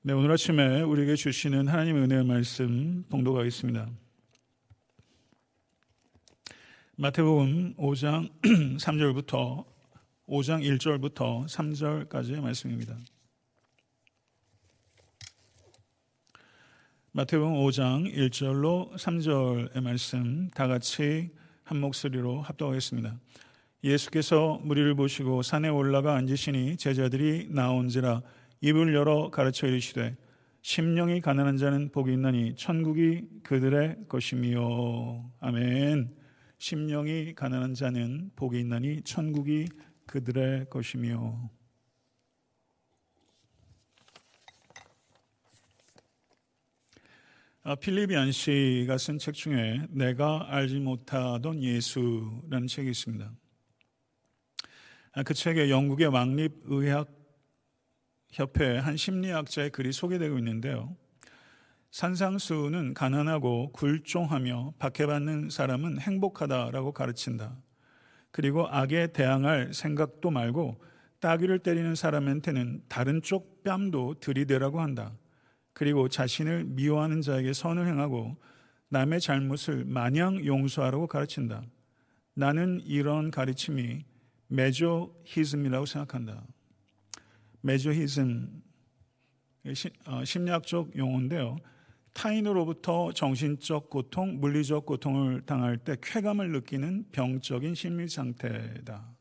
네, 오늘 아침에 우리에게 주시는 하나님의 은혜의 말씀 봉독하겠습니다. 마태복음 5장 3절부터 5장 1절부터 3절까지의 말씀입니다. 마태복음 5장 1절로 3절의 말씀 다 같이 한 목소리로 합독하겠습니다. 예수께서 무리를 보시고 산에 올라가 앉으시니 제자들이 나온지라 입을 열어 가르쳐 이르시되 심령이 가난한 자는 복이 있나니 천국이 그들의 것이미요. 아멘. 심령이 가난한 자는 복이 있나니 천국이 그들의 것이며 아, 필립 얀시가 쓴 책 중에 내가 알지 못하던 예수라는 책이 있습니다. 아, 그 책에 영국의 왕립의학 협회 한 심리학자의 글이 소개되고 있는데요. 산상수는 가난하고 굴종하며 박해받는 사람은 행복하다라고 가르친다. 그리고 악에 대항할 생각도 말고 따귀를 때리는 사람한테는 다른 쪽 뺨도 들이대라고 한다. 그리고 자신을 미워하는 자에게 선을 행하고 남의 잘못을 마냥 용서하라고 가르친다. 나는 이런 가르침이 메조 히즘이라고 생각한다. 메조히즘 어, 심리학적 용어인데요. 타인으로부터 정신적 고통, 물리적 고통을 당할 때 쾌감을 느끼는 병적인 심리 상태다.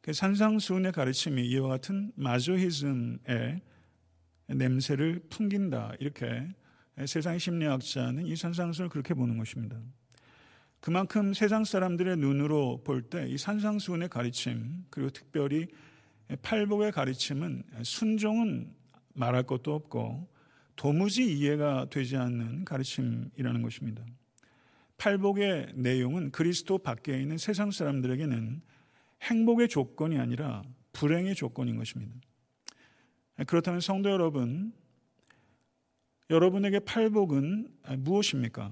그 산상수훈의 가르침이 이와 같은 마조히즘의 냄새를 풍긴다. 이렇게 세상 심리학자는 이 산상수를 그렇게 보는 것입니다. 그만큼 세상 사람들의 눈으로 볼 때 이 산상수훈의 가르침, 그리고 특별히 팔복의 가르침은 순종은 말할 것도 없고 도무지 이해가 되지 않는 가르침이라는 것입니다. 팔복의 내용은 그리스도 밖에 있는 세상 사람들에게는 행복의 조건이 아니라 불행의 조건인 것입니다. 그렇다면 성도 여러분, 여러분에게 팔복은 무엇입니까?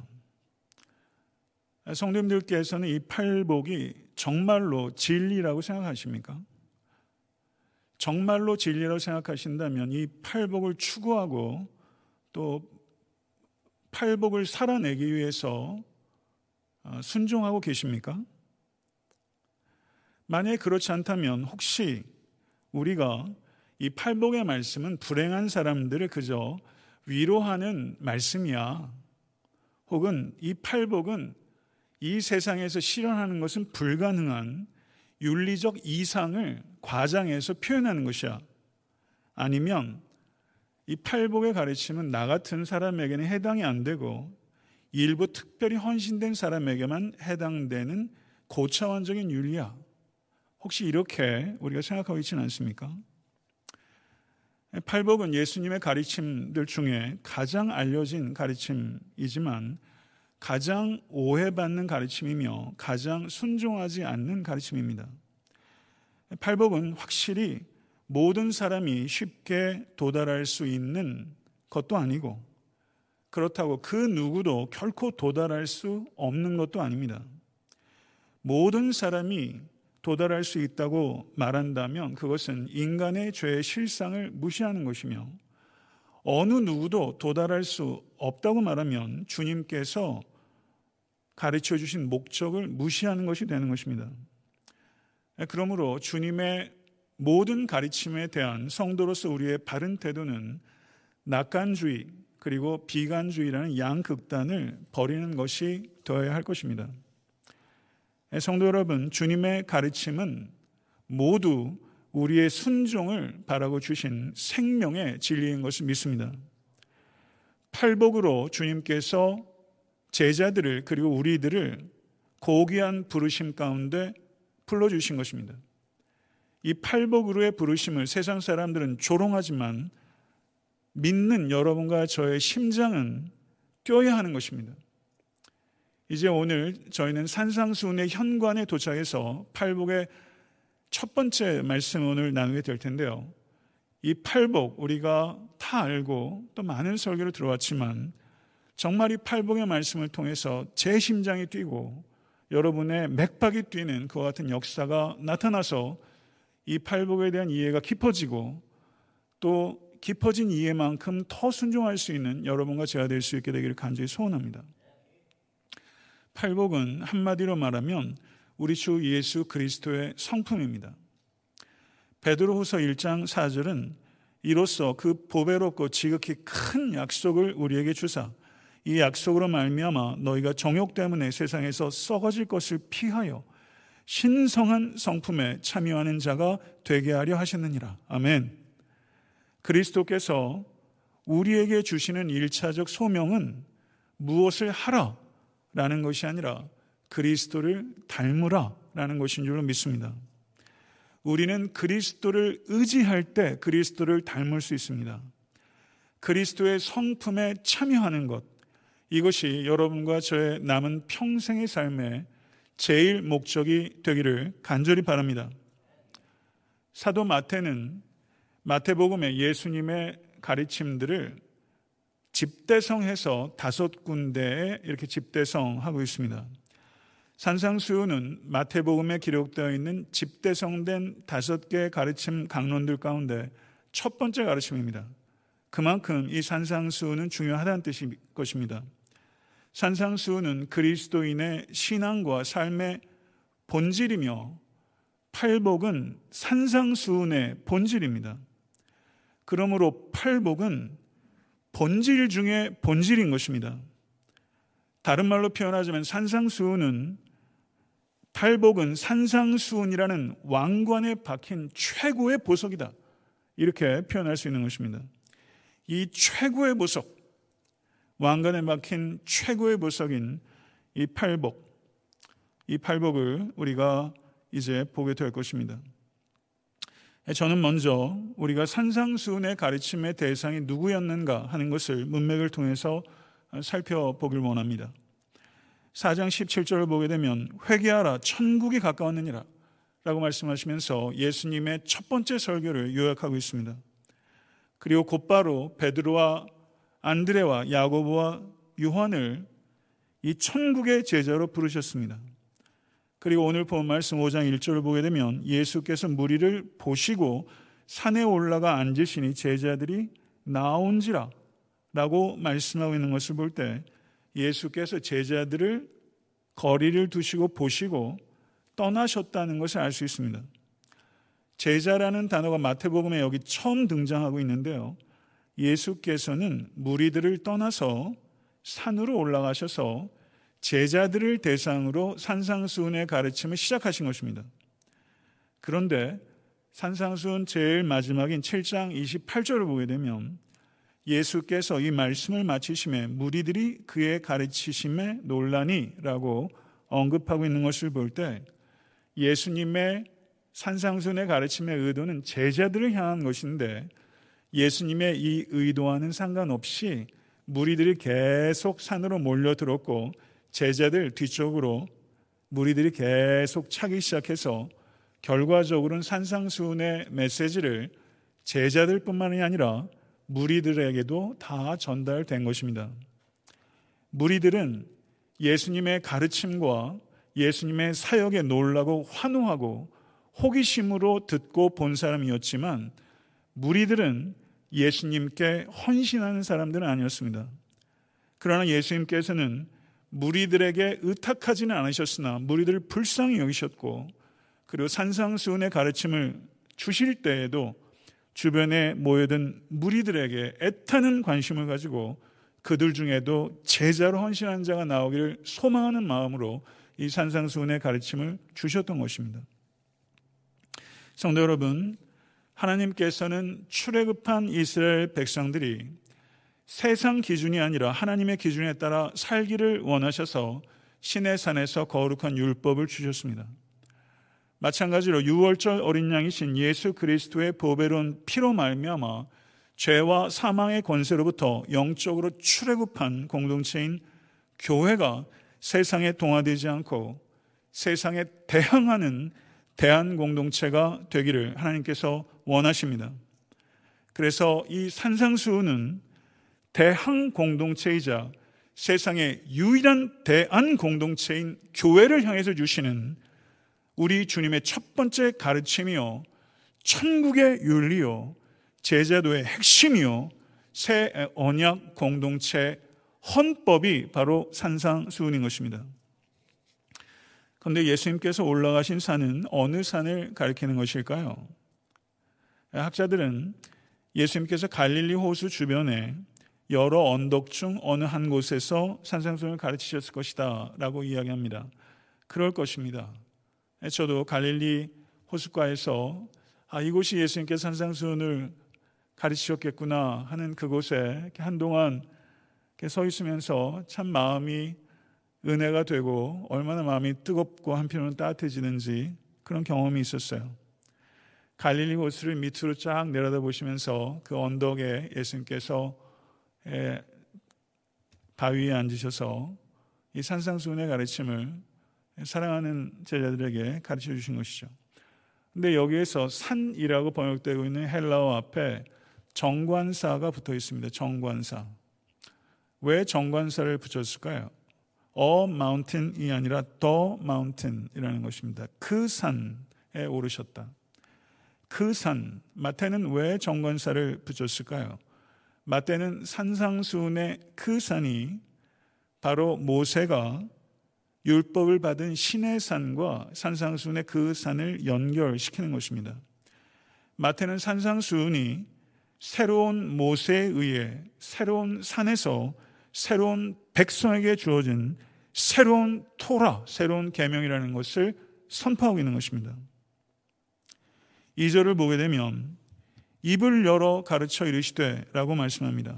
성도님들께서는 이 팔복이 정말로 진리라고 생각하십니까? 정말로 진리라고 생각하신다면 이 팔복을 추구하고 또 팔복을 살아내기 위해서 어, 순종하고 계십니까? 만약에 그렇지 않다면 혹시 우리가 이 팔복의 말씀은 불행한 사람들을 그저 위로하는 말씀이야. 혹은 이 팔복은 이 세상에서 실현하는 것은 불가능한 윤리적 이상을 과장해서 표현하는 것이야. 아니면 이 팔복의 가르침은 나 같은 사람에게는 해당이 안 되고 일부 특별히 헌신된 사람에게만 해당되는 고차원적인 윤리야. 혹시 이렇게 우리가 생각하고 있지는 않습니까? 팔복은 예수님의 가르침들 중에 가장 알려진 가르침이지만 가장 오해받는 가르침이며 가장 순종하지 않는 가르침입니다. 팔복은 확실히 모든 사람이 쉽게 도달할 수 있는 것도 아니고 그렇다고 그 누구도 결코 도달할 수 없는 것도 아닙니다. 모든 사람이 도달할 수 있다고 말한다면 그것은 인간의 죄의 실상을 무시하는 것이며 어느 누구도 도달할 수 없다고 말하면 주님께서 가르쳐 주신 목적을 무시하는 것이 되는 것입니다. 그러므로 주님의 모든 가르침에 대한 성도로서 우리의 바른 태도는 낙관주의 그리고 비관주의라는 양극단을 버리는 것이 되어야 할 것입니다. 성도 여러분, 주님의 가르침은 모두 우리의 순종을 바라고 주신 생명의 진리인 것을 믿습니다. 팔복으로 주님께서 제자들을 그리고 우리들을 고귀한 부르심 가운데 불러주신 것입니다. 이 팔복으로의 부르심을 세상 사람들은 조롱하지만 믿는 여러분과 저의 심장은 뛰어야 하는 것입니다. 이제 오늘 저희는 산상수훈의 현관에 도착해서 팔복의 첫 번째 말씀 오늘 나누게 될 텐데요. 이 팔복 우리가 다 알고 또 많은 설교를 들어왔지만 정말 이 팔복의 말씀을 통해서 제 심장이 뛰고 여러분의 맥박이 뛰는 그와 같은 역사가 나타나서 이 팔복에 대한 이해가 깊어지고 또 깊어진 이해만큼 더 순종할 수 있는 여러분과 제가 될 수 있게 되기를 간절히 소원합니다. 팔복은 한마디로 말하면 우리 주 예수 그리스도의 성품입니다. 베드로후서 1장 4절은 이로써 그 보배롭고 지극히 큰 약속을 우리에게 주사 이 약속으로 말미암아 너희가 정욕 때문에 세상에서 썩어질 것을 피하여 신성한 성품에 참여하는 자가 되게 하려 하셨느니라. 아멘. 그리스도께서 우리에게 주시는 일차적 소명은 무엇을 하라 라는 것이 아니라 그리스도를 닮으라 라는 것인 줄로 믿습니다. 우리는 그리스도를 의지할 때 그리스도를 닮을 수 있습니다. 그리스도의 성품에 참여하는 것, 이것이 여러분과 저의 남은 평생의 삶의 제일 목적이 되기를 간절히 바랍니다. 사도 마태는 마태복음의 예수님의 가르침들을 집대성해서 다섯 군데에 이렇게 집대성하고 있습니다. 산상수훈은 마태복음에 기록되어 있는 집대성된 다섯 개의 가르침 강론들 가운데 첫 번째 가르침입니다. 그만큼 이 산상수훈은 중요하다는 뜻일 것입니다. 산상수훈은 그리스도인의 신앙과 삶의 본질이며 팔복은 산상수훈의 본질입니다. 그러므로 팔복은 본질 중에 본질인 것입니다. 다른 말로 표현하자면 산상수훈은 팔복은 산상수훈이라는 왕관에 박힌 최고의 보석이다. 이렇게 표현할 수 있는 것입니다. 이 최고의 보석, 왕관에 박힌 최고의 보석인 이 팔복, 이 팔복을 우리가 이제 보게 될 것입니다. 저는 먼저 우리가 산상수훈의 가르침의 대상이 누구였는가 하는 것을 문맥을 통해서 살펴보길 원합니다. 4장 17절을 보게 되면 회개하라 천국이 가까웠느니라 라고 말씀하시면서 예수님의 첫 번째 설교를 요약하고 있습니다. 그리고 곧바로 베드로와 안드레와 야고보와 요한을 이 천국의 제자로 부르셨습니다. 그리고 오늘 본 말씀 5장 1절을 보게 되면 예수께서 무리를 보시고 산에 올라가 앉으시니 제자들이 나온지라 라고 말씀하고 있는 것을 볼 때 예수께서 제자들을 거리를 두시고 보시고 떠나셨다는 것을 알 수 있습니다. 제자라는 단어가 마태복음에 여기 처음 등장하고 있는데요. 예수께서는 무리들을 떠나서 산으로 올라가셔서 제자들을 대상으로 산상수훈의 가르침을 시작하신 것입니다. 그런데 산상수훈 제일 마지막인 7장 28절을 보게 되면 예수께서 이 말씀을 마치심에 무리들이 그의 가르치심에 논란이라고 언급하고 있는 것을 볼 때 예수님의 산상순의 가르침의 의도는 제자들을 향한 것인데 예수님의 이 의도와는 상관없이 무리들이 계속 산으로 몰려들었고 제자들 뒤쪽으로 무리들이 계속 차기 시작해서 결과적으로는 산상수훈의 메시지를 제자들뿐만이 아니라 무리들에게도 다 전달된 것입니다. 무리들은 예수님의 가르침과 예수님의 사역에 놀라고 환호하고 호기심으로 듣고 본 사람이었지만 무리들은 예수님께 헌신하는 사람들은 아니었습니다. 그러나 예수님께서는 무리들에게 의탁하지는 않으셨으나 무리들을 불쌍히 여기셨고 그리고 산상수훈의 가르침을 주실 때에도 주변에 모여든 무리들에게 애타는 관심을 가지고 그들 중에도 제자로 헌신한 자가 나오기를 소망하는 마음으로 이 산상수훈의 가르침을 주셨던 것입니다. 성도 여러분, 하나님께서는 출애굽한 이스라엘 백성들이 세상 기준이 아니라 하나님의 기준에 따라 살기를 원하셔서 신의 산에서 거룩한 율법을 주셨습니다. 마찬가지로 유월절 어린 양이신 예수 그리스도의 보배로운 피로 말미암아 죄와 사망의 권세로부터 영적으로 출애굽한 공동체인 교회가 세상에 동화되지 않고 세상에 대항하는 대한 공동체가 되기를 하나님께서 원하십니다. 그래서 이 산상수훈은 대항 공동체이자 세상의 유일한 대안 공동체인 교회를 향해서 주시는 우리 주님의 첫 번째 가르침이요. 천국의 윤리요. 제자도의 핵심이요. 새 언약 공동체 헌법이 바로 산상수훈인 것입니다. 그런데 예수님께서 올라가신 산은 어느 산을 가리키는 것일까요? 학자들은 예수님께서 갈릴리 호수 주변에 여러 언덕 중 어느 한 곳에서 산상수훈을 가르치셨을 것이다 라고 이야기합니다. 그럴 것입니다. 저도 갈릴리 호숫가에서 아, 이곳이 예수님께서 산상수훈을 가르치셨겠구나 하는 그곳에 한동안 서 있으면서 참 마음이 은혜가 되고 얼마나 마음이 뜨겁고 한편으로는 따뜻해지는지 그런 경험이 있었어요. 갈릴리 호수를 밑으로 쫙 내려다 보시면서 그 언덕에 예수님께서 바위에 앉으셔서 이 산상수훈의 가르침을 사랑하는 제자들에게 가르쳐 주신 것이죠. 근데 여기에서 산이라고 번역되고 있는 헬라어 앞에 정관사가 붙어 있습니다. 정관사. 왜 정관사를 붙였을까요? 어 마운틴이 아니라 더 마운틴이라는 것입니다. 그 산에 오르셨다. 그 산, 마태는 왜 정관사를 붙였을까요? 마태는 산상수훈의 그 산이 바로 모세가 율법을 받은 신의 산과 산상수훈의 그 산을 연결시키는 것입니다. 마태는 산상수훈이 새로운 모세에 의해 새로운 산에서 새로운 백성에게 주어진 새로운 토라, 새로운 계명이라는 것을 선포하고 있는 것입니다. 2절을 보게 되면 입을 열어 가르쳐 이르시되라고 말씀합니다.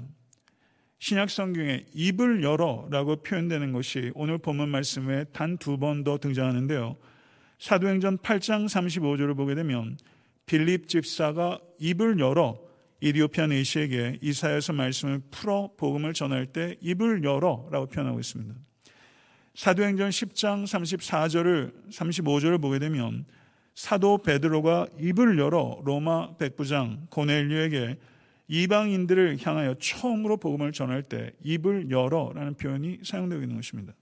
신약 성경에 입을 열어라고 표현되는 것이 오늘 본문 말씀에 단 두 번 더 등장하는데요. 사도행전 8장 35절을 보게 되면 빌립 집사가 입을 열어 이디오피아 네시에게 이사야서 말씀을 풀어 복음을 전할 때 입을 열어라고 표현하고 있습니다. 사도행전 10장 34절을 35절을 보게 되면 사도 베드로가 입을 열어 로마 백부장 고넬류에게 이방인들을 향하여 처음으로 복음을 전할 때 입을 열어라는 표현이 사용되고 있는 것입니다.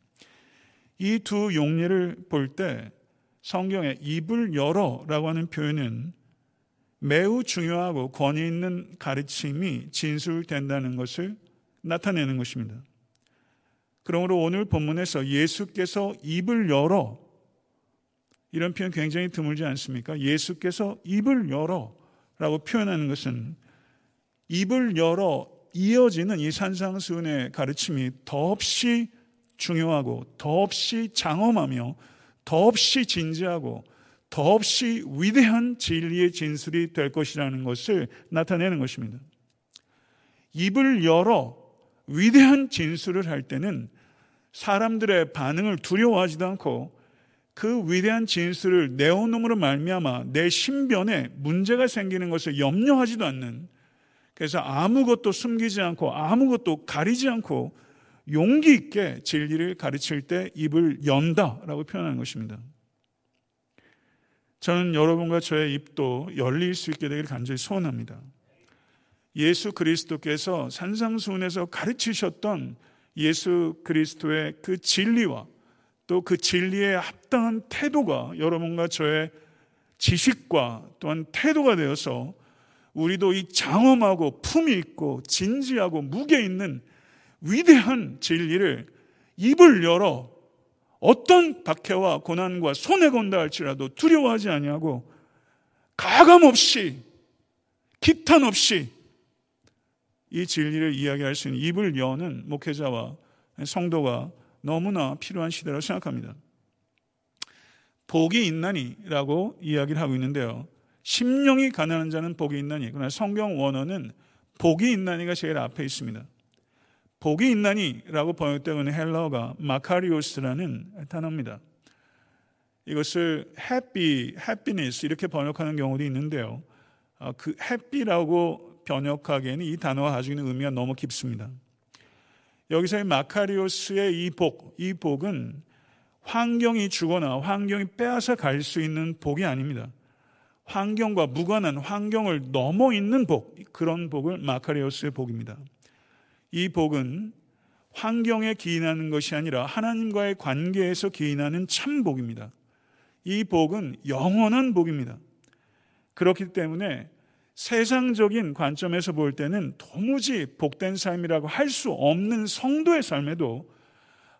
이 두 용례를 볼 때 성경에 입을 열어라고 하는 표현은 매우 중요하고 권위 있는 가르침이 진술된다는 것을 나타내는 것입니다. 그러므로 오늘 본문에서 예수께서 입을 열어 이런 표현 굉장히 드물지 않습니까? 예수께서 입을 열어 라고 표현하는 것은 입을 열어 이어지는 이 산상수훈의 가르침이 더없이 중요하고 더없이 장엄하며 더없이 진지하고 더없이 위대한 진리의 진술이 될 것이라는 것을 나타내는 것입니다. 입을 열어 위대한 진술을 할 때는 사람들의 반응을 두려워하지도 않고 그 위대한 진술을 내어놓음으로 말미암아 내 신변에 문제가 생기는 것을 염려하지도 않는 그래서 아무것도 숨기지 않고 아무것도 가리지 않고 용기 있게 진리를 가르칠 때 입을 연다라고 표현하는 것입니다. 저는 여러분과 저의 입도 열릴 수 있게 되기를 간절히 소원합니다. 예수 그리스도께서 산상수훈에서 가르치셨던 예수 그리스도의 그 진리와 또 그 진리에 합당한 태도가 여러분과 저의 지식과 또한 태도가 되어서 우리도 이 장엄하고 품이 있고 진지하고 무게 있는 위대한 진리를 입을 열어 어떤 박해와 고난과 손해 건다 할지라도 두려워하지 아니하고 가감 없이 기탄 없이 이 진리를 이야기할 수 있는 입을 여는 목회자와 성도가 너무나 필요한 시대라고 생각합니다. 복이 있나니라고 이야기를 하고 있는데요. 심령이 가난한 자는 복이 있나니. 그러나 성경 원어는 복이 있나니가 제일 앞에 있습니다. 복이 있나니라고 번역되고 있는 헬라어가 마카리오스라는 단어입니다. 이것을 happy, happiness 이렇게 번역하는 경우도 있는데요. 어, 그 happy라고 번역하기에는 이 단어가 가지고 있는 의미가 너무 깊습니다. 여기서의 마카리오스의 이 복, 이 복은 환경이 주거나 환경이 빼앗아 갈 수 있는 복이 아닙니다. 환경과 무관한 환경을 넘어 있는 복, 그런 복을 마카리오스의 복입니다. 이 복은 환경에 기인하는 것이 아니라 하나님과의 관계에서 기인하는 참 복입니다. 이 복은 영원한 복입니다. 그렇기 때문에 세상적인 관점에서 볼 때는 도무지 복된 삶이라고 할 수 없는 성도의 삶에도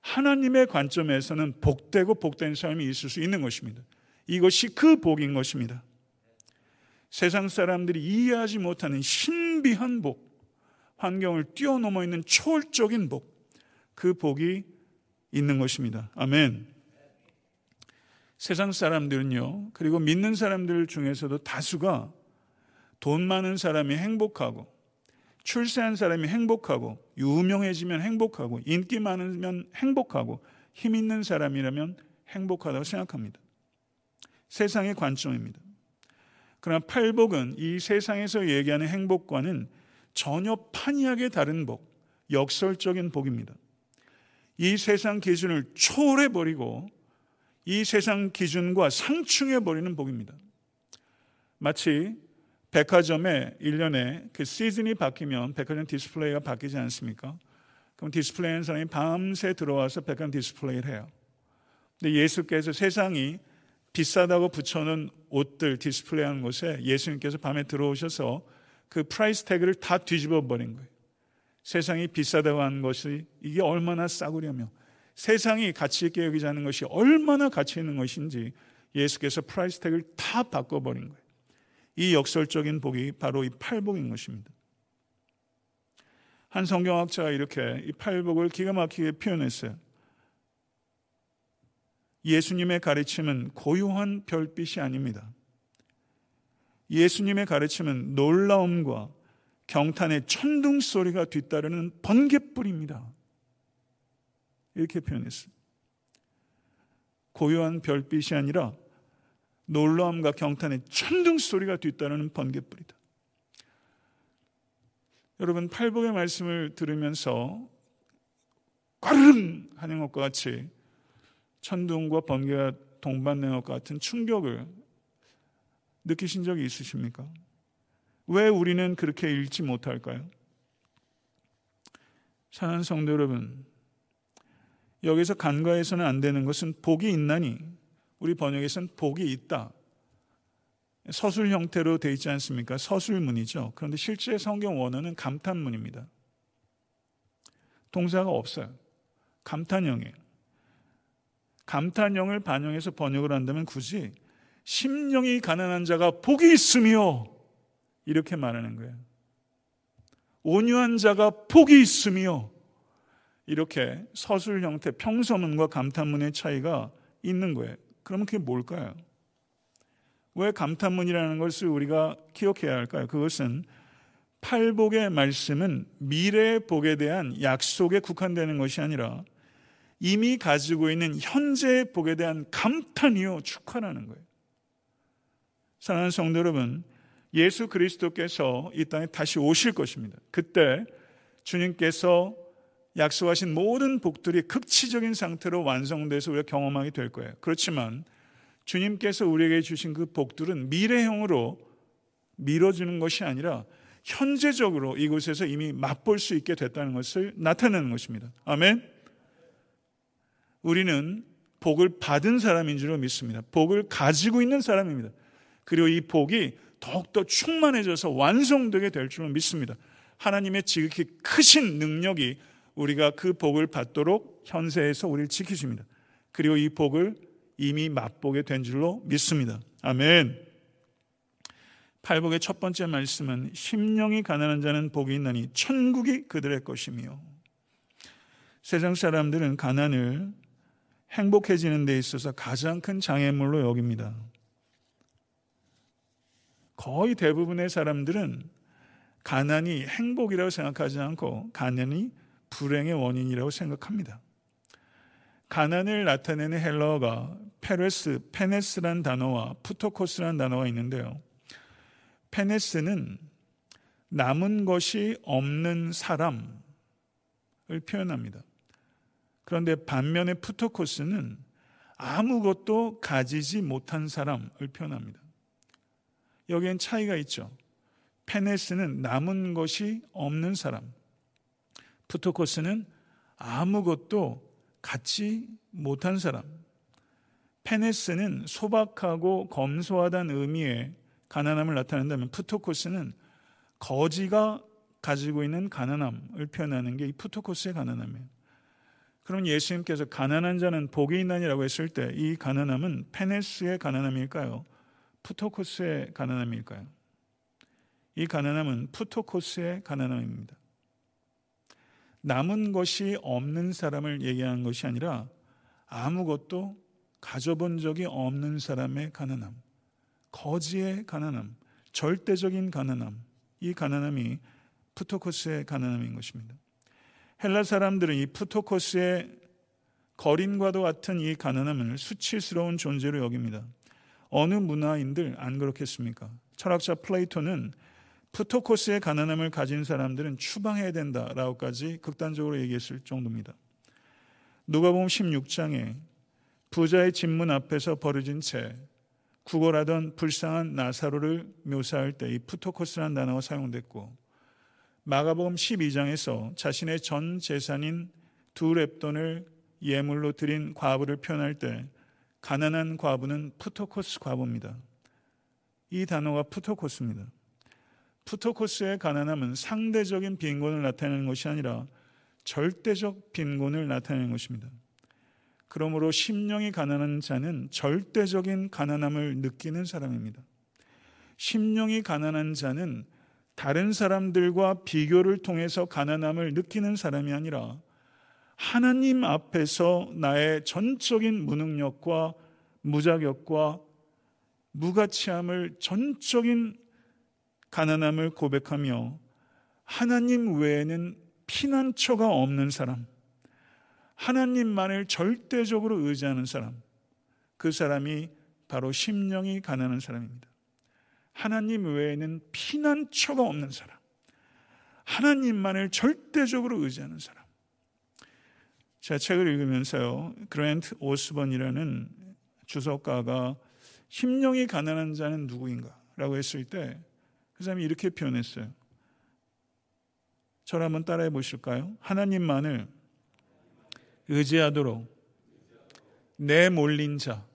하나님의 관점에서는 복되고 복된 삶이 있을 수 있는 것입니다. 이것이 그 복인 것입니다. 세상 사람들이 이해하지 못하는 신비한 복, 환경을 뛰어넘어 있는 초월적인 복, 그 복이 있는 것입니다. 아멘. 세상 사람들은요, 그리고 믿는 사람들 중에서도 다수가 돈 많은 사람이 행복하고, 출세한 사람이 행복하고, 유명해지면 행복하고, 인기 많으면 행복하고, 힘 있는 사람이라면 행복하다고 생각합니다. 세상의 관점입니다. 그러나 팔복은 이 세상에서 얘기하는 행복과는 전혀 판이하게 다른 복, 역설적인 복입니다. 이 세상 기준을 초월해 버리고 이 세상 기준과 상충해 버리는 복입니다. 마치 백화점에 1년에 그 시즌이 바뀌면 백화점 디스플레이가 바뀌지 않습니까? 그럼 디스플레이 하는 사람이 밤새 들어와서 백화점 디스플레이를 해요. 근데 예수께서 세상이 비싸다고 붙여놓은 옷들 디스플레이 하는 곳에 예수님께서 밤에 들어오셔서 그 price tag를 다 뒤집어 버린 거예요. 세상이 비싸다고 하는 것이 이게 얼마나 싸구려며 세상이 가치 있게 여기지 않는 것이 얼마나 가치 있는 것인지 예수께서 price tag를 다 바꿔버린 거예요. 이 역설적인 복이 바로 이 팔복인 것입니다. 한 성경학자가 이렇게 이 팔복을 기가 막히게 표현했어요. 예수님의 가르침은 고요한 별빛이 아닙니다. 예수님의 가르침은 놀라움과 경탄의 천둥 소리가 뒤따르는 번개불입니다. 이렇게 표현했습니다. 고요한 별빛이 아니라 놀라움과 경탄의 천둥 소리가 뒤따르는 번개불이다. 여러분 팔복의 말씀을 들으면서 까르릉 하는 것과 같이 천둥과 번개가 동반된 것과 같은 충격을 느끼신 적이 있으십니까? 왜 우리는 그렇게 읽지 못할까요? 사랑하는 성도 여러분, 여기서 간과해서는 안 되는 것은 복이 있나니 우리 번역에서는 복이 있다. 서술 형태로 되어 있지 않습니까? 서술문이죠. 그런데 실제 성경 원어는 감탄문입니다. 동사가 없어요. 감탄형이에요. 감탄형을 반영해서 번역을 한다면 굳이 심령이 가난한 자가 복이 있으며 이렇게 말하는 거예요. 온유한 자가 복이 있으며 이렇게 서술 형태 평서문과 감탄문의 차이가 있는 거예요. 그러면 그게 뭘까요? 왜 감탄문이라는 것을 우리가 기억해야 할까요? 그것은 팔복의 말씀은 미래의 복에 대한 약속에 국한되는 것이 아니라 이미 가지고 있는 현재의 복에 대한 감탄이요 축하라는 거예요. 사랑하는 성도 여러분, 예수 그리스도께서 이 땅에 다시 오실 것입니다. 그때 주님께서 약속하신 모든 복들이 극치적인 상태로 완성돼서 우리가 경험하게 될 거예요. 그렇지만 주님께서 우리에게 주신 그 복들은 미래형으로 미뤄지는 것이 아니라 현재적으로 이곳에서 이미 맛볼 수 있게 됐다는 것을 나타내는 것입니다. 아멘. 우리는 복을 받은 사람인 줄 믿습니다. 복을 가지고 있는 사람입니다. 그리고 이 복이 더욱더 충만해져서 완성되게 될 줄로 믿습니다. 하나님의 지극히 크신 능력이 우리가 그 복을 받도록 현세에서 우리를 지키십니다. 그리고 이 복을 이미 맛보게 된 줄로 믿습니다. 아멘. 팔복의 첫 번째 말씀은 심령이 가난한 자는 복이 있나니 천국이 그들의 것이며 세상 사람들은 가난을 행복해지는 데 있어서 가장 큰 장애물로 여깁니다. 거의 대부분의 사람들은 가난이 행복이라고 생각하지 않고 가난이 불행의 원인이라고 생각합니다. 가난을 나타내는 헬러가 페레스, 페네스란 단어와 푸토코스란 단어가 있는데요. 페네스는 남은 것이 없는 사람을 표현합니다. 그런데 반면에 푸토코스는 아무것도 가지지 못한 사람을 표현합니다. 여기엔 차이가 있죠. 페네스는 남은 것이 없는 사람. 푸토코스는 아무것도 갖지 못한 사람. 페네스는 소박하고 검소하다는 의미의 가난함을 나타낸다면 푸토코스는 거지가 가지고 있는 가난함을 표현하는 게 이 푸토코스의 가난함이에요. 그럼 예수님께서 가난한 자는 복이 있나니라고 했을 때 이 가난함은 페네스의 가난함일까요? 푸토코스의 가난함일까요? 이 가난함은 푸토코스의 가난함입니다. 남은 것이 없는 사람을 얘기하는 것이 아니라 아무것도 가져본 적이 없는 사람의 가난함, 거지의 가난함, 절대적인 가난함, 이 가난함이 푸토코스의 가난함인 것입니다. 헬라 사람들은 이 푸토코스의 거린과도 같은 이 가난함을 수치스러운 존재로 여깁니다. 어느 문화인들 안 그렇겠습니까? 철학자 플레이토는 푸토코스의 가난함을 가진 사람들은 추방해야 된다라고까지 극단적으로 얘기했을 정도입니다. 누가복음 16장에 부자의 집문 앞에서 벌어진 채 구걸하던 불쌍한 나사로를 묘사할 때 이 푸토코스라는 단어가 사용됐고 마가복음 12장에서 자신의 전 재산인 두 랩돈을 예물로 드린 과부를 표현할 때 가난한 과부는 푸토코스 과부입니다. 이 단어가 푸토코스입니다. 푸토코스의 가난함은 상대적인 빈곤을 나타내는 것이 아니라 절대적 빈곤을 나타내는 것입니다. 그러므로 심령이 가난한 자는 절대적인 가난함을 느끼는 사람입니다. 심령이 가난한 자는 다른 사람들과 비교를 통해서 가난함을 느끼는 사람이 아니라 하나님 앞에서 나의 전적인 무능력과 무자격과 무가치함을 전적인 가난함을 고백하며 하나님 외에는 피난처가 없는 사람, 하나님만을 절대적으로 의지하는 사람, 그 사람이 바로 심령이 가난한 사람입니다. 하나님 외에는 피난처가 없는 사람, 하나님만을 절대적으로 의지하는 사람. 제가 책을 읽으면서요, 그랜트 오스번이라는 주석가가 심령이 가난한 자는 누구인가? 라고 했을 때, 그 사람이 이렇게 표현했어요. 저를 한번 따라해 보실까요? 하나님만을 의지하도록 내 몰린 자.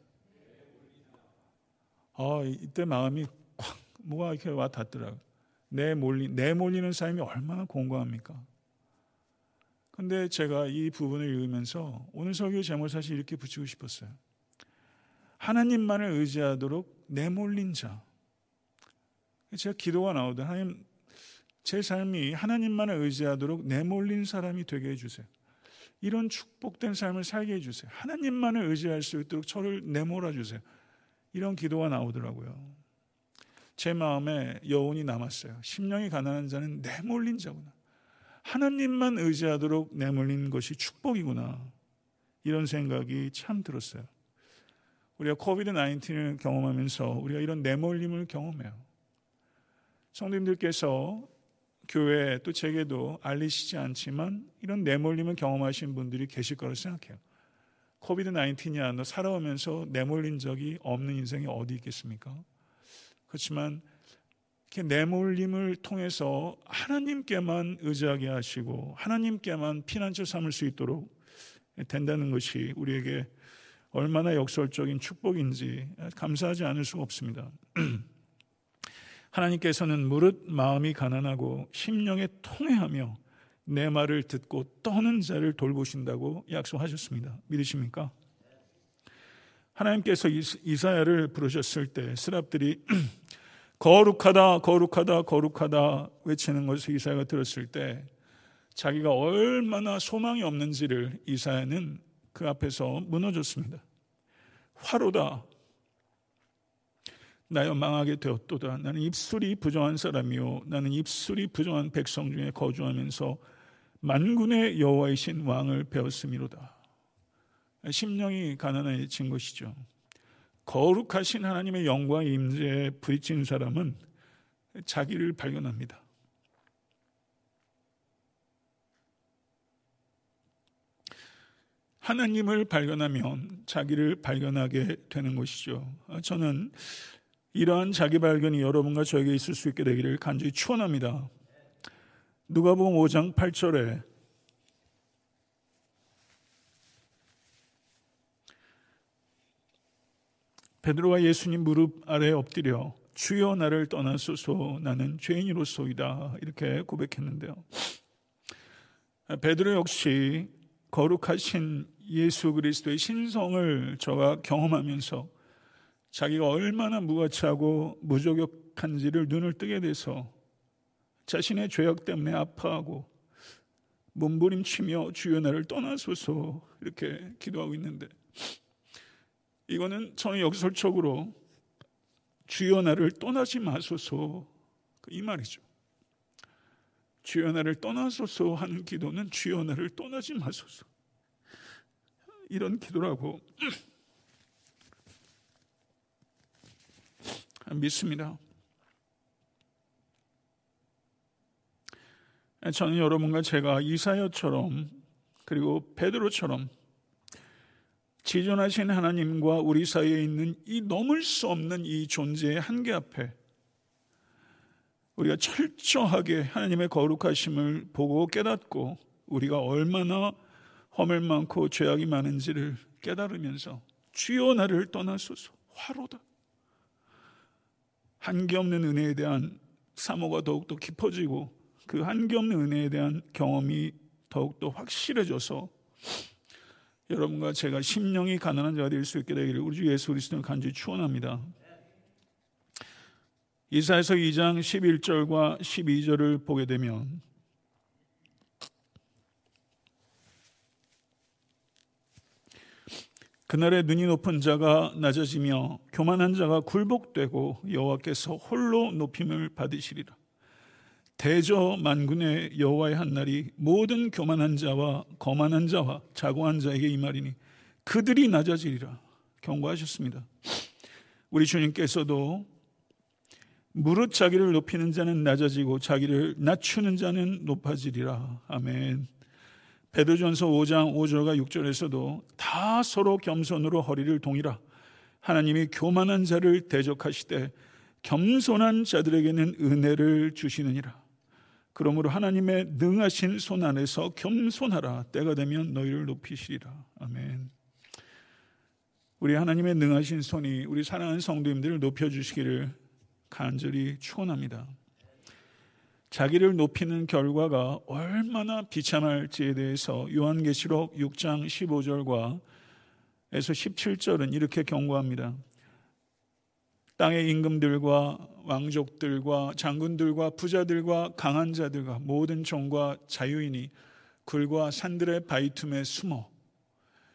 아, 이때 마음이 콱 뭐가 이렇게 와 닿더라고요. 내 몰리 내 몰리는 삶이 얼마나 공고합니까? 근데 제가 이 부분을 읽으면서 오늘 설교 제목 사실 이렇게 붙이고 싶었어요. 하나님만을 의지하도록 내몰린 자. 제가 기도가 나오던 하나님 제 삶이 하나님만을 의지하도록 내몰린 사람이 되게 해주세요. 이런 축복된 삶을 살게 해주세요. 하나님만을 의지할 수 있도록 저를 내몰아 주세요. 이런 기도가 나오더라고요. 제 마음에 여운이 남았어요. 심령이 가난한 자는 내몰린 자구나. 하나님만 의지하도록 내몰린 것이 축복이구나. 이런 생각이 참 들었어요. 우리가 COVID 19을 경험하면서 우리가 이런 내몰림을 경험해요. 성도님들께서 교회 또 제게도 알리시지 않지만 이런 내몰림을 경험하신 분들이 계실 거라고 생각해요. COVID 19이 아니어도 살아오면서 내몰린 적이 없는 인생이 어디 있겠습니까? 그렇지만 이렇게 내몰림을 통해서 하나님께만 의지하게 하시고 하나님께만 피난처 삼을 수 있도록 된다는 것이 우리에게 얼마나 역설적인 축복인지 감사하지 않을 수가 없습니다. 하나님께서는 무릇 마음이 가난하고 심령에 통회하며 내 말을 듣고 떠는 자를 돌보신다고 약속하셨습니다. 믿으십니까? 하나님께서 이사야를 부르셨을 때 스랍들이 거룩하다 거룩하다 거룩하다 외치는 것을 이사야가 들었을 때 자기가 얼마나 소망이 없는지를 이사야는 그 앞에서 무너졌습니다. 화로다 나여 망하게 되었도다. 나는 입술이 부정한 사람이요. 나는 입술이 부정한 백성 중에 거주하면서 만군의 여호와이신 왕을 배웠음이로다. 심령이 가난해진 것이죠. 거룩하신 하나님의 영광 임재에 부딪힌 사람은 자기를 발견합니다. 하나님을 발견하면 자기를 발견하게 되는 것이죠. 저는 이러한 자기 발견이 여러분과 저에게 있을 수 있게 되기를 간절히 축원합니다. 누가복음 5장 8절에 베드로가 예수님 무릎 아래 엎드려 주여 나를 떠나소서 나는 죄인으로소이다 이렇게 고백했는데요. 베드로 역시 거룩하신 예수 그리스도의 신성을 저가 경험하면서 자기가 얼마나 무가치하고 무조격한지를 눈을 뜨게 돼서 자신의 죄악 때문에 아파하고 몸부림치며 주여 나를 떠나소서 이렇게 기도하고 있는데 이거는 저는 역설적으로 주여 나를 떠나지 마소서 이 말이죠. 주여 나를 떠나소서 하는 기도는 주여 나를 떠나지 마소서 이런 기도라고 믿습니다. 저는 여러분과 제가 이사야처럼 그리고 베드로처럼 지존하신 하나님과 우리 사이에 있는 이 넘을 수 없는 이 존재의 한계 앞에 우리가 철저하게 하나님의 거룩하심을 보고 깨닫고 우리가 얼마나 허물 많고 죄악이 많은지를 깨달으면서 주여 나를 떠나소서 화로다. 한계 없는 은혜에 대한 사모가 더욱더 깊어지고 그 한계 없는 은혜에 대한 경험이 더욱더 확실해져서 여러분과 제가 심령이 가난한 자가 될 수 있게 되기를 우리 주 예수 그리스도를 간절히 축원합니다. 이사에서 2장 11절과 12절을 보게 되면 그날에 눈이 높은 자가 낮아지며 교만한 자가 굴복되고 여호와께서 홀로 높임을 받으시리라. 대저 만군의 여호와의 한 날이 모든 교만한 자와 거만한 자와 자고한 자에게 이 말이니 그들이 낮아지리라 경고하셨습니다. 우리 주님께서도 무릇 자기를 높이는 자는 낮아지고 자기를 낮추는 자는 높아지리라. 아멘. 베드전서 5장 5절과 6절에서도 다 서로 겸손으로 허리를 동이라. 하나님이 교만한 자를 대적하시되 겸손한 자들에게는 은혜를 주시느니라. 그러므로 하나님의 능하신 손 안에서 겸손하라. 때가 되면 너희를 높이시리라. 아멘. 우리 하나님의 능하신 손이 우리 사랑하는 성도님들을 높여주시기를 간절히 축원합니다. 자기를 높이는 결과가 얼마나 비참할지에 대해서 요한계시록 6장 15절과 에서 17절은 이렇게 경고합니다. 땅의 임금들과 왕족들과 장군들과 부자들과 강한 자들과 모든 종과 자유인이 굴과 산들의 바위 틈에 숨어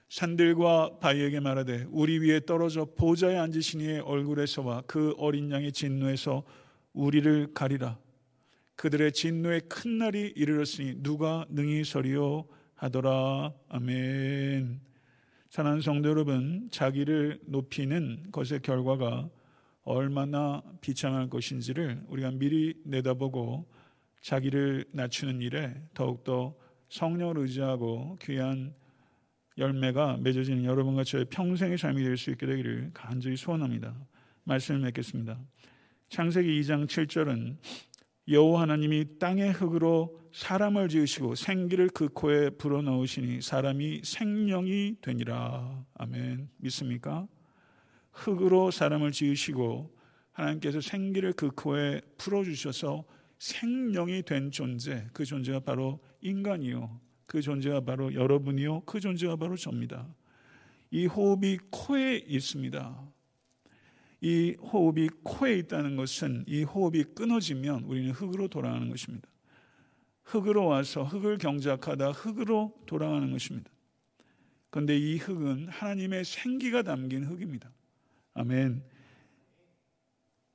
산들과 바위에게 말하되 우리 위에 떨어져 보좌에 앉으신 이의 얼굴에서와 그 어린 양의 진노에서 우리를 가리라. 그들의 진노의 큰 날이 이르렀으니 누가 능히 서리요 하더라. 아멘. 사랑하는 성도 여러분, 자기를 높이는 것의 결과가 얼마나 비참할 것인지를 우리가 미리 내다보고 자기를 낮추는 일에 더욱더 성령을 의지하고 귀한 열매가 맺어지는 여러분과 저의 평생의 삶이 될 수 있게 되기를 간절히 소원합니다. 말씀을 맺겠습니다. 창세기 2장 7절은 여호와 하나님이 땅의 흙으로 사람을 지으시고 생기를 그 코에 불어넣으시니 사람이 생명이 되니라. 아멘. 믿습니까? 흙으로 사람을 지으시고 하나님께서 생기를 그 코에 풀어주셔서 생명이 된 존재, 그 존재가 바로 인간이요. 그 존재가 바로 여러분이요. 그 존재가 바로 접니다. 이 호흡이 코에 있습니다. 이 호흡이 코에 있다는 것은 이 호흡이 끊어지면 우리는 흙으로 돌아가는 것입니다. 흙으로 와서 흙을 경작하다 흙으로 돌아가는 것입니다. 그런데 이 흙은 하나님의 생기가 담긴 흙입니다. 아멘.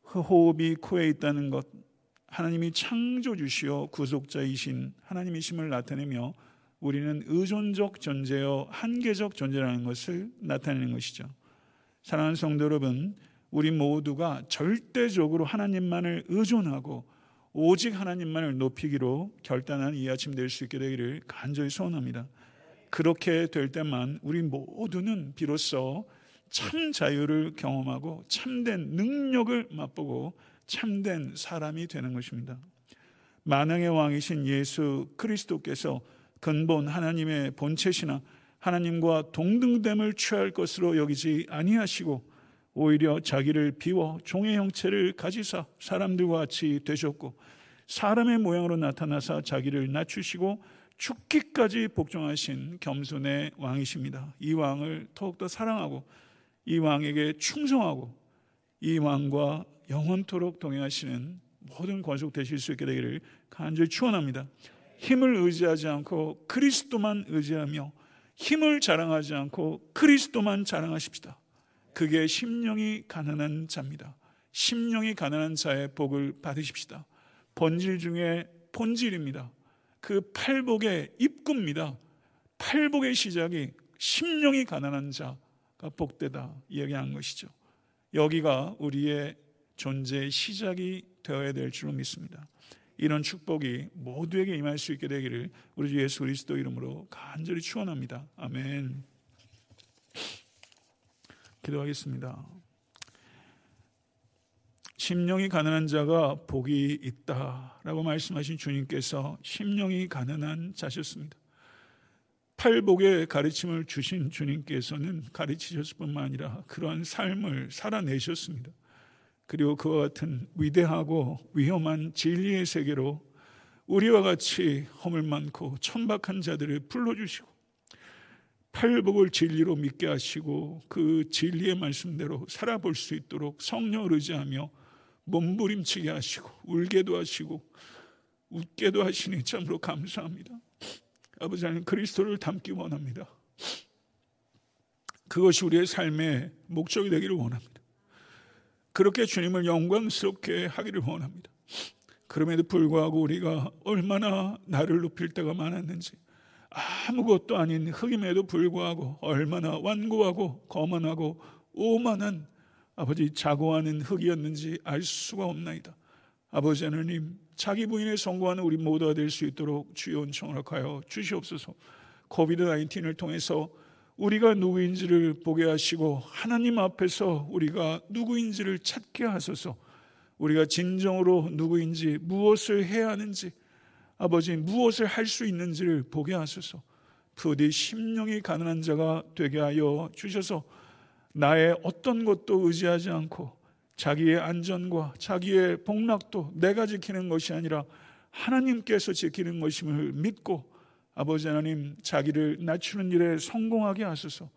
호흡이 코에 있다는 것, 하나님이 창조주시어 구속자이신 하나님이심을 나타내며 우리는 의존적 존재여 한계적 존재라는 것을 나타내는 것이죠. 사랑하는 성도 여러분, 우리 모두가 절대적으로 하나님만을 의존하고 오직 하나님만을 높이기로 결단한 이 아침 될 수 있게 되기를 간절히 소원합니다. 그렇게 될 때만 우리 모두는 비로소 참 자유를 경험하고 참된 능력을 맛보고 참된 사람이 되는 것입니다. 만왕의 왕이신 예수 그리스도께서 근본 하나님의 본체시나 하나님과 동등됨을 취할 것으로 여기지 아니하시고 오히려 자기를 비워 종의 형체를 가지사 사람들과 같이 되셨고 사람의 모양으로 나타나사 자기를 낮추시고 죽기까지 복종하신 겸손의 왕이십니다. 이 왕을 더욱더 사랑하고 이 왕에게 충성하고 이 왕과 영원토록 동행하시는 모든 권속 되실 수 있게 되기를 간절히 축원합니다. 힘을 의지하지 않고 그리스도만 의지하며 힘을 자랑하지 않고 그리스도만 자랑하십시다. 그게 심령이 가난한 자입니다. 심령이 가난한 자의 복을 받으십시다. 본질 중에 본질입니다. 그 팔복의 입구입니다. 팔복의 시작이 심령이 가난한 자가 복되다 이야기한 것이죠. 여기가 우리의 존재의 시작이 되어야 될 줄로 믿습니다. 이런 축복이 모두에게 임할 수 있게 되기를 우리 주 예수 그리스도 이름으로 간절히 축원합니다. 아멘. 기도하겠습니다. 심령이 가난한 자가 복이 있다라고 말씀하신 주님께서 심령이 가난한 자셨습니다. 팔복의 가르침을 주신 주님께서는 가르치셨을 뿐만 아니라 그러한 삶을 살아내셨습니다. 그리고 그와 같은 위대하고 위험한 진리의 세계로 우리와 같이 허물 많고 천박한 자들을 불러주시고 팔복을 진리로 믿게 하시고 그 진리의 말씀대로 살아볼 수 있도록 성령을 의지하며 몸부림치게 하시고 울게도 하시고 웃게도 하시니 참으로 감사합니다. 아버지 하나님 그리스도를 닮기 원합니다. 그것이 우리의 삶의 목적이 되기를 원합니다. 그렇게 주님을 영광스럽게 하기를 원합니다. 그럼에도 불구하고 우리가 얼마나 나를 높일 때가 많았는지 아무것도 아닌 흑임에도 불구하고 얼마나 완고하고 거만하고 오만한 아버지 자고하는 흙이었는지 알 수가 없나이다. 아버지 하나님, 자기 부인에 성공하는 우리 모두가 될 수 있도록 주여 은총을 하여 주시옵소서. 코비드 19을 통해서 우리가 누구인지를 보게 하시고 하나님 앞에서 우리가 누구인지를 찾게 하소서. 우리가 진정으로 누구인지 무엇을 해야 하는지 아버지 무엇을 할 수 있는지를 보게 하소서. 부디 심령이 가난한 자가 되게 하여 주셔서 나의 어떤 것도 의지하지 않고 자기의 안전과 자기의 복락도 내가 지키는 것이 아니라 하나님께서 지키는 것임을 믿고 아버지 하나님 자기를 낮추는 일에 성공하게 하소서.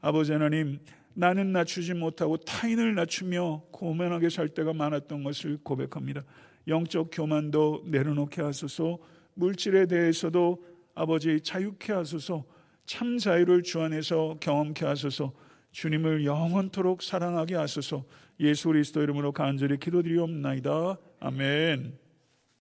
아버지 하나님 나는 낮추지 못하고 타인을 낮추며 고만하게 살 때가 많았던 것을 고백합니다. 영적 교만도 내려놓게 하소서. 물질에 대해서도 아버지 자유케 하소서. 참 자유를 주 안에서 경험케 하소서. 주님을 영원토록 사랑하게 하소서 예수 그리스도 이름으로 간절히 기도드리옵나이다. 아멘.